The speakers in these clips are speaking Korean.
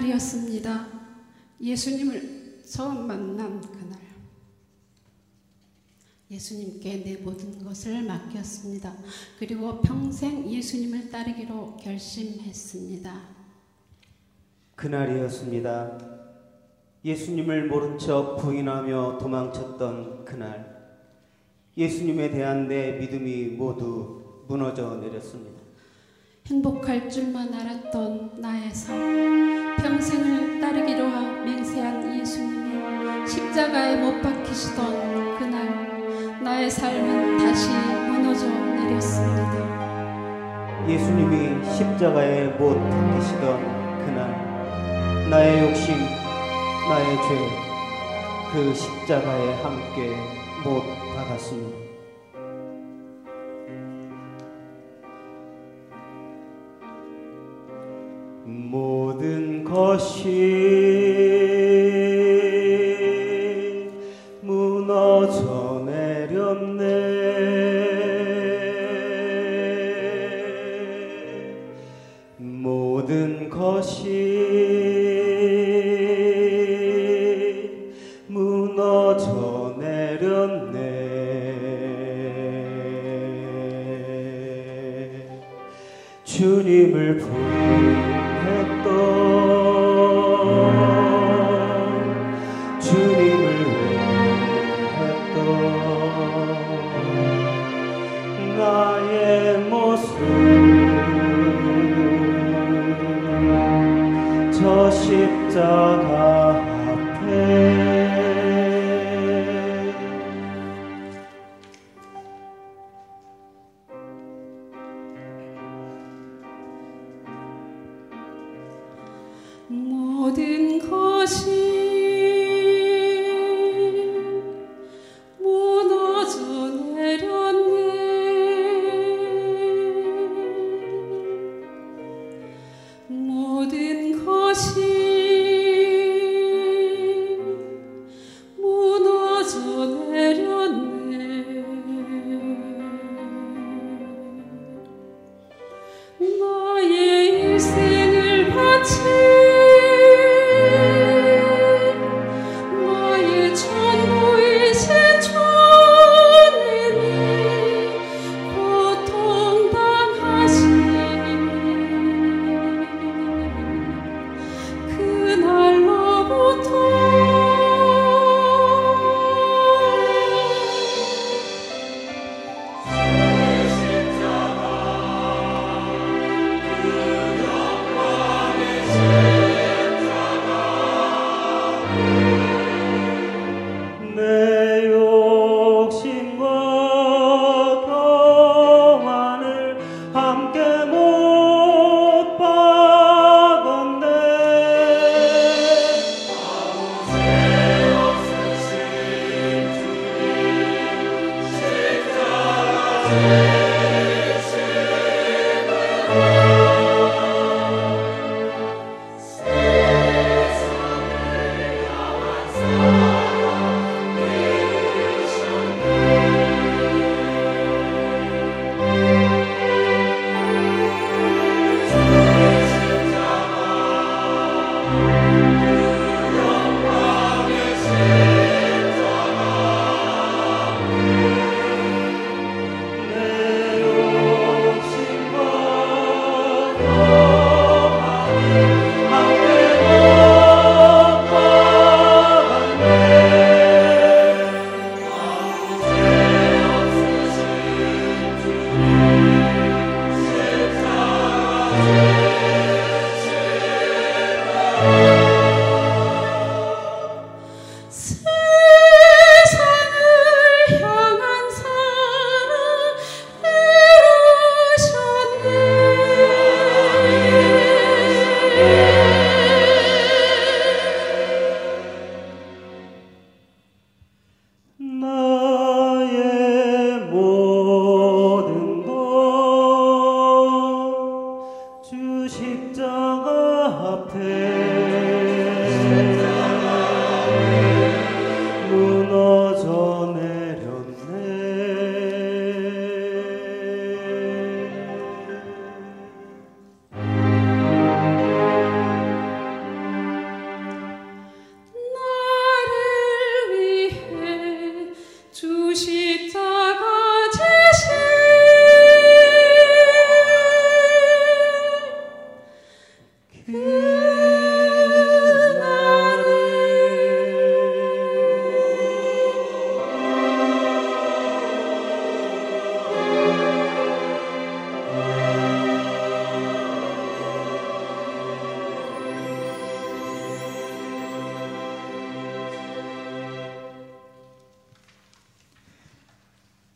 그날이었습니다. 예수님을 처음 만난 그날. 예수님께 내 모든 것을 맡겼습니다. 그리고 평생 예수님을 따르기로 결심했습니다. 그날이었습니다. 예수님을 모른 척 부인하며 도망쳤던 그날. 예수님에 대한 내 믿음이 모두 무너져 내렸습니다. 행복할 줄만 알았던 삶, 평생을 따르기로 맹세한 예수님이 십자가에 못 박히시던 그날, 나의 삶은 다시 무너져 내렸습니다. 예수님이 십자가에 못 박히시던 그날, 나의 욕심, 나의 죄, 그 십자가에 함께 못 박았습니다. 모 십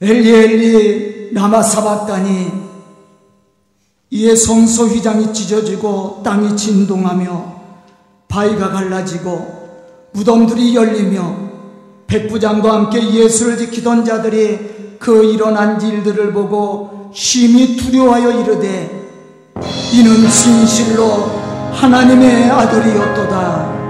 엘리 엘리 라마 사박다니 이에 성소 휘장이 찢어지고 땅이 진동하며 바위가 갈라지고 무덤들이 열리며 백부장과 함께 예수를 지키던 자들이 그 일어난 일들을 보고 심히 두려워하여 이르되 이는 진실로 하나님의 아들이었도다.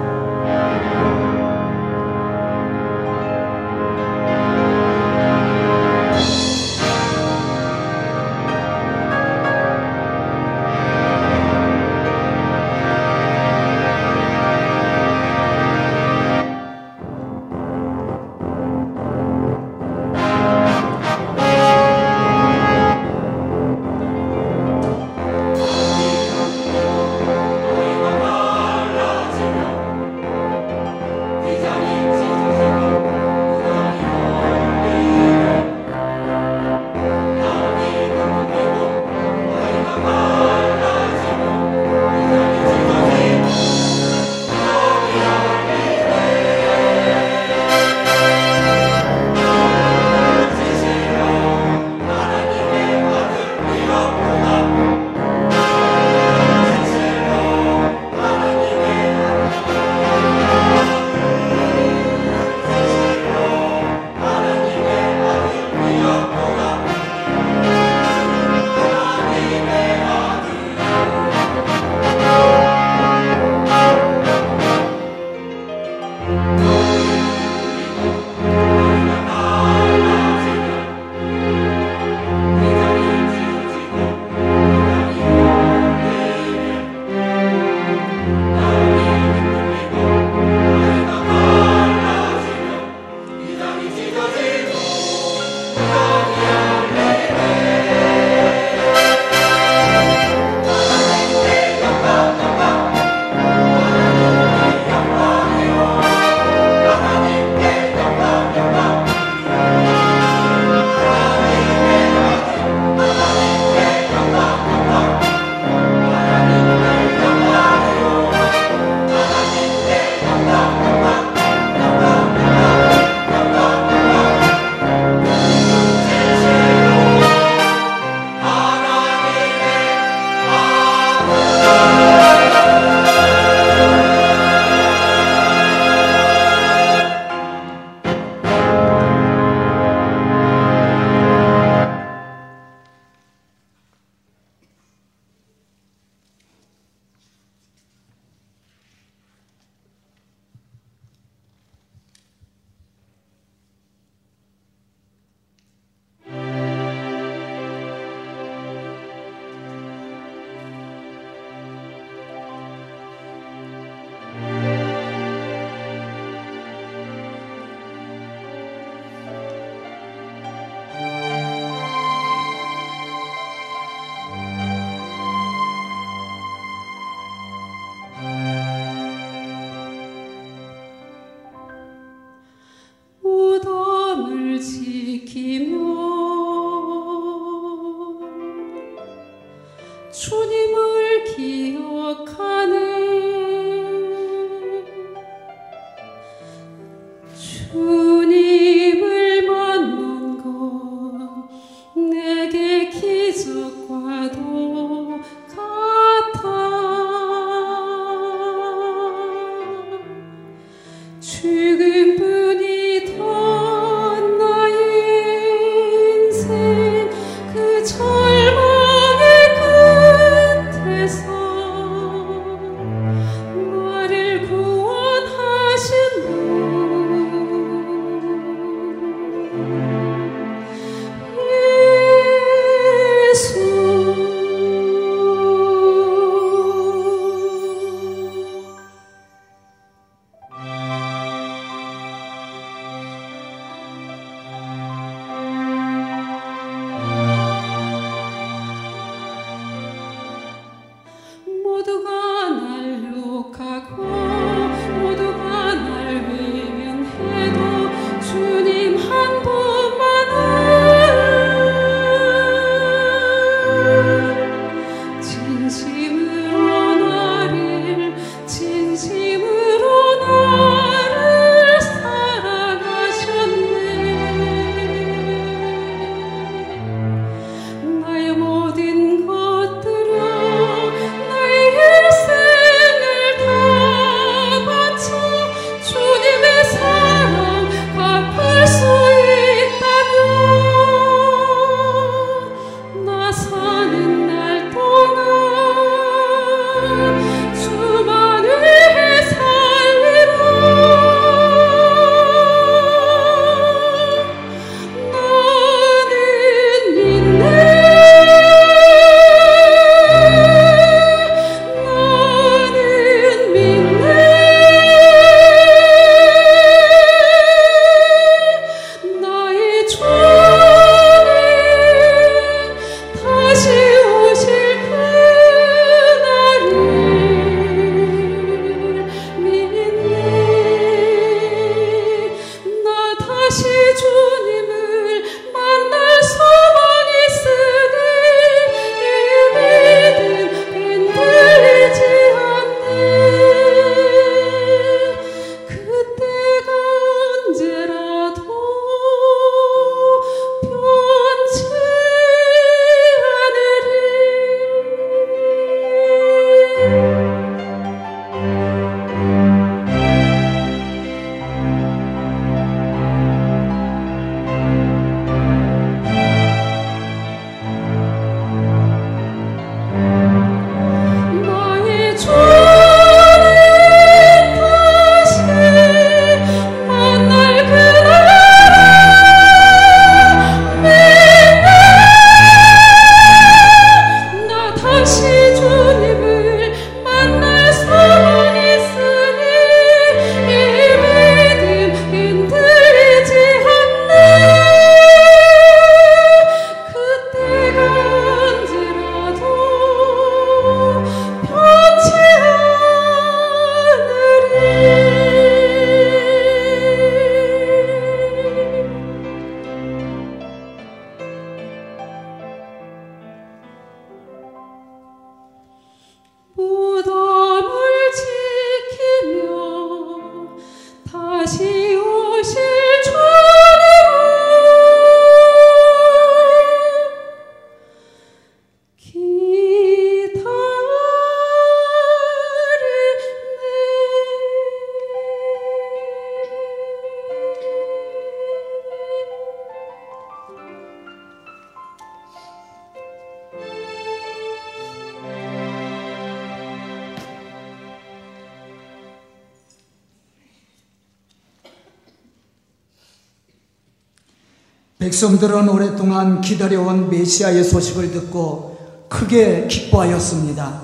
백성들은 오랫동안 기다려온 메시아의 소식을 듣고 크게 기뻐하였습니다.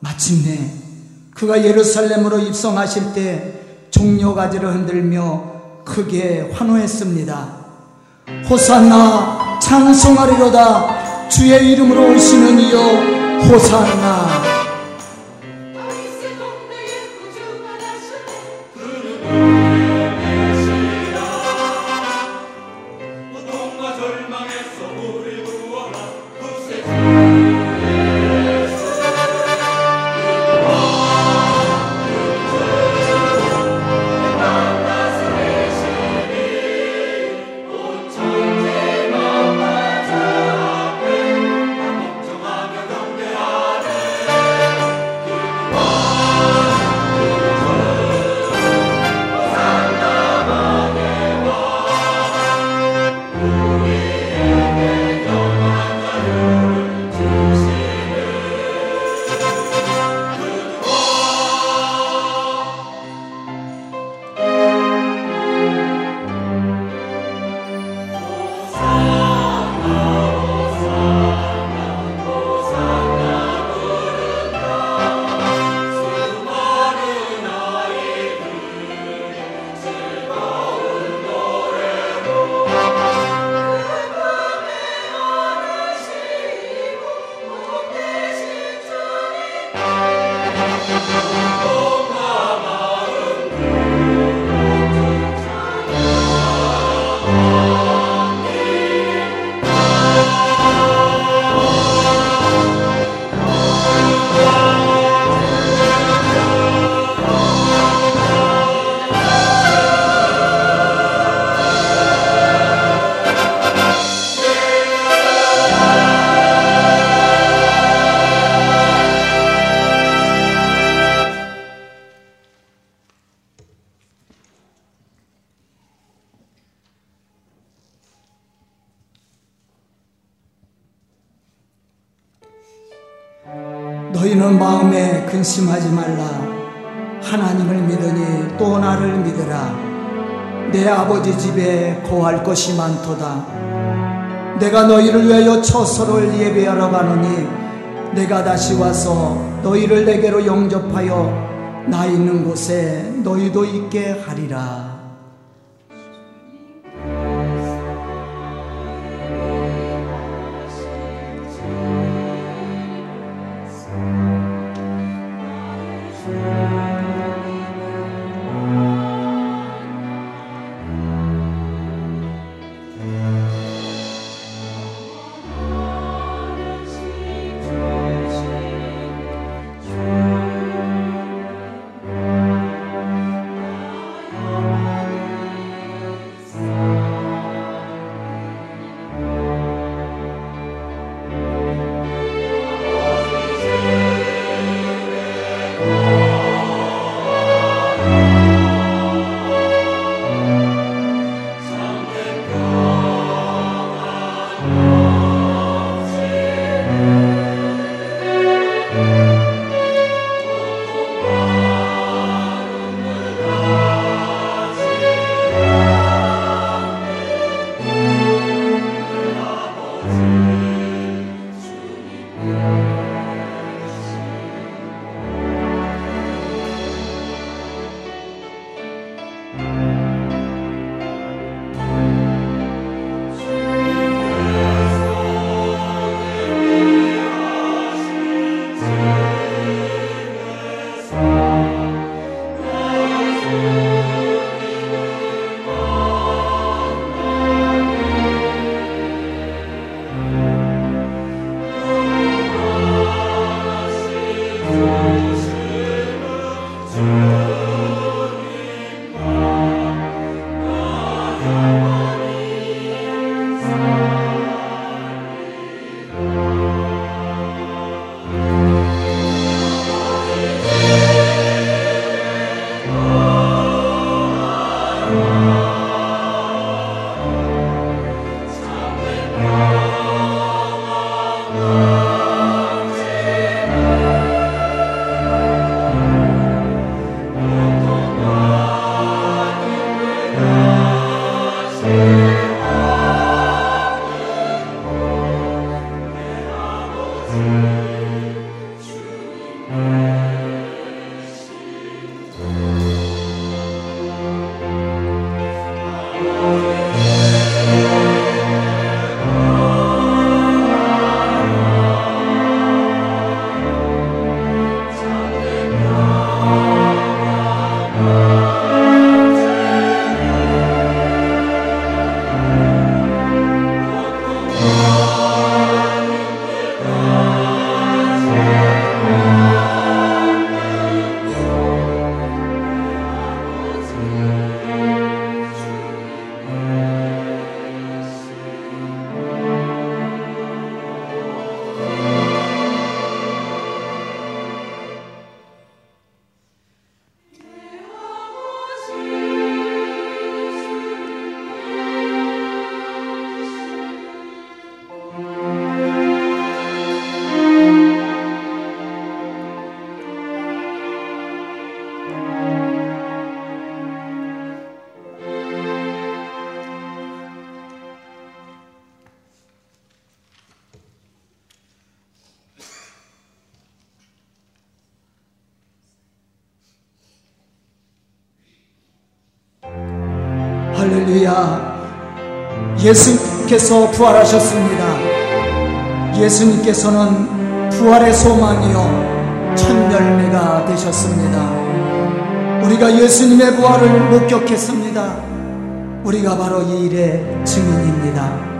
마침내 그가 예루살렘으로 입성하실 때 종려 가지를 흔들며 크게 환호했습니다. 호산나 찬송하리로다 주의 이름으로 오시는 이여 호산나 근심하지 말라. 하나님을 믿으니 또 나를 믿으라. 내 아버지 집에 거할 것이 많도다. 내가 너희를 위하여 처소를 예배하러 가노니 내가 다시 와서 너희를 내게로 영접하여 나 있는 곳에 너희도 있게 하리라. Música 할렐루야. 예수님께서 부활하셨습니다. 예수님께서는 부활의 소망이요 천열매가 되셨습니다. 우리가 예수님의 부활을 목격했습니다. 우리가 바로 이 일의 증인입니다.